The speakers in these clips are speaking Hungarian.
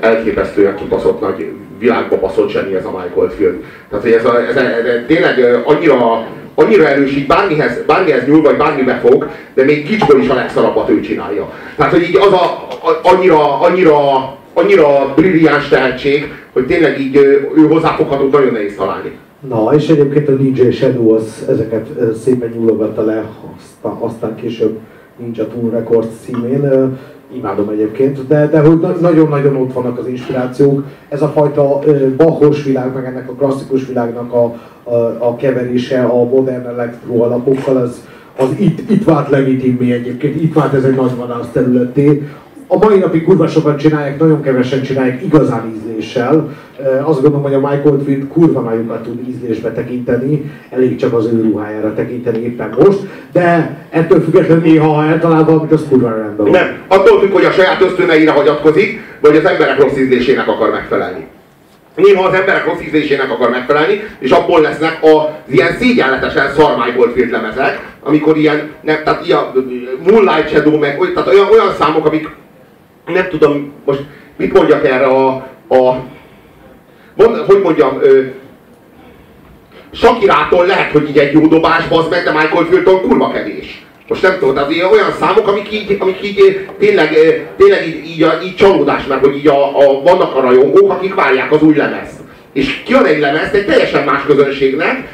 elképesztően kibaszott nagy világba baszott zseni ez a Michael Field. Tehát, hogy ez, a, ez, a, ez a, tényleg annyira, annyira erősít, bármihez, bármihez nyúl, vagy bármibe fog, de még kicsből is a legszarabbat ő csinálja. Tehát, hogy így az a, a annyira, annyira, annyira brilliáns tehetség, hogy tényleg így ő hozzáfogható nagyon nehéz találni. Na, és egyébként a DJ Shadow az ezeket szépen nyúlogatta le, aztán, aztán később Ninja Tool Records címén. Imádom egyébként, de, de hogy nagyon-nagyon ott vannak az inspirációk. Ez a fajta bahos világ, meg ennek a klasszikus világnak a, a, a keverése a modern elektro alapokkal, az, az itt, itt vált legitimé egyébként, itt vált ez egy nagy vadász területé, a mai napig kurva sokan csinálják, nagyon kevesen csinálják igazán ízléssel. Azt gondolom, hogy a Michael Field kurva nagyokat tud ízlésbe tekinteni, elég csak az ő ruhájára tekinteni éppen most, de ettől függetlenül néha eltalál valamit, az kurva rendben Nem, attól függ, hogy a saját ösztöneire hagyatkozik, vagy az emberek rossz ízlésének akar megfelelni. Néha az emberek rossz ízlésének akar megfelelni, és abból lesznek az ilyen szégyenletesen szar Michael Field lemezek, amikor ilyen, nem, tehát ilyen Moonlight Shadow, meg tehát olyan, olyan számok, amik nem tudom, most mit mondjak erre a, a mond, hogy mondjam, ö, Sakirától lehet, hogy így egy jó dobás, bazd meg, de Michael Fieldtől kurva kevés. Most nem tudom, tehát olyan számok, amik így, amik így tényleg, tényleg így, így, így csalódás, mert hogy így a, a, vannak a rajongók, akik várják az új lemezt. És kiad egy lemezt egy teljesen más közönségnek,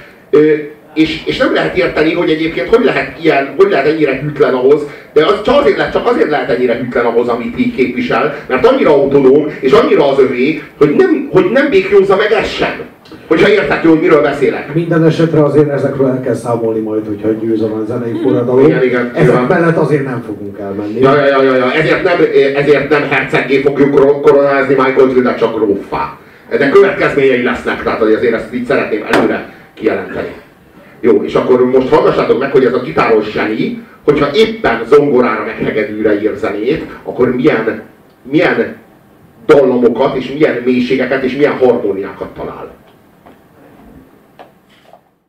és, és nem lehet érteni, hogy egyébként hogy lehet ilyen, hogy lehet ennyire hűtlen ahhoz, de az csak azért lehet, csak azért lehet ennyire hűtlen ahhoz, amit így képvisel, mert annyira autonóm, és annyira az övé, hogy nem, hogy nem békjózza meg ez sem. Hogyha értek hogy miről beszélek. Minden esetre azért ezekről el kell számolni majd, hogyha győzöm a zenei forradalom. Igen, igen. Ezek mellett azért nem fogunk elmenni. Ja, ja, ja, ja. Ezért nem, ezért nem herceggé fogjuk koronázni Michael Zildet, csak róffá. De következményei lesznek, tehát azért ezt így szeretném előre kijelenteni. Jó, és akkor most hallgassátok meg, hogy ez a gitáros zseni, hogyha éppen zongorára meg hegedűre ír zenét, akkor milyen, milyen dallamokat, és milyen mélységeket, és milyen harmóniákat talál.